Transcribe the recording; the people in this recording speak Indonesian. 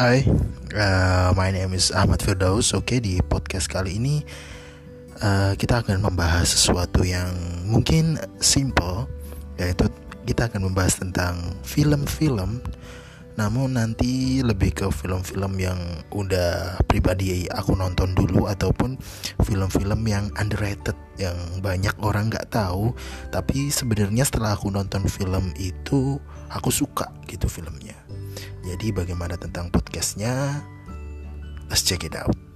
Hai, uh, my name is Ahmad Firdaus. Oke, okay, di podcast kali ini uh, kita akan membahas sesuatu yang mungkin simple, yaitu kita akan membahas tentang film-film. Namun nanti lebih ke film-film yang udah pribadi aku nonton dulu ataupun film-film yang underrated yang banyak orang nggak tahu. Tapi sebenarnya setelah aku nonton film itu, aku suka gitu filmnya. Jadi bagaimana tentang podcastnya? Let's check it out.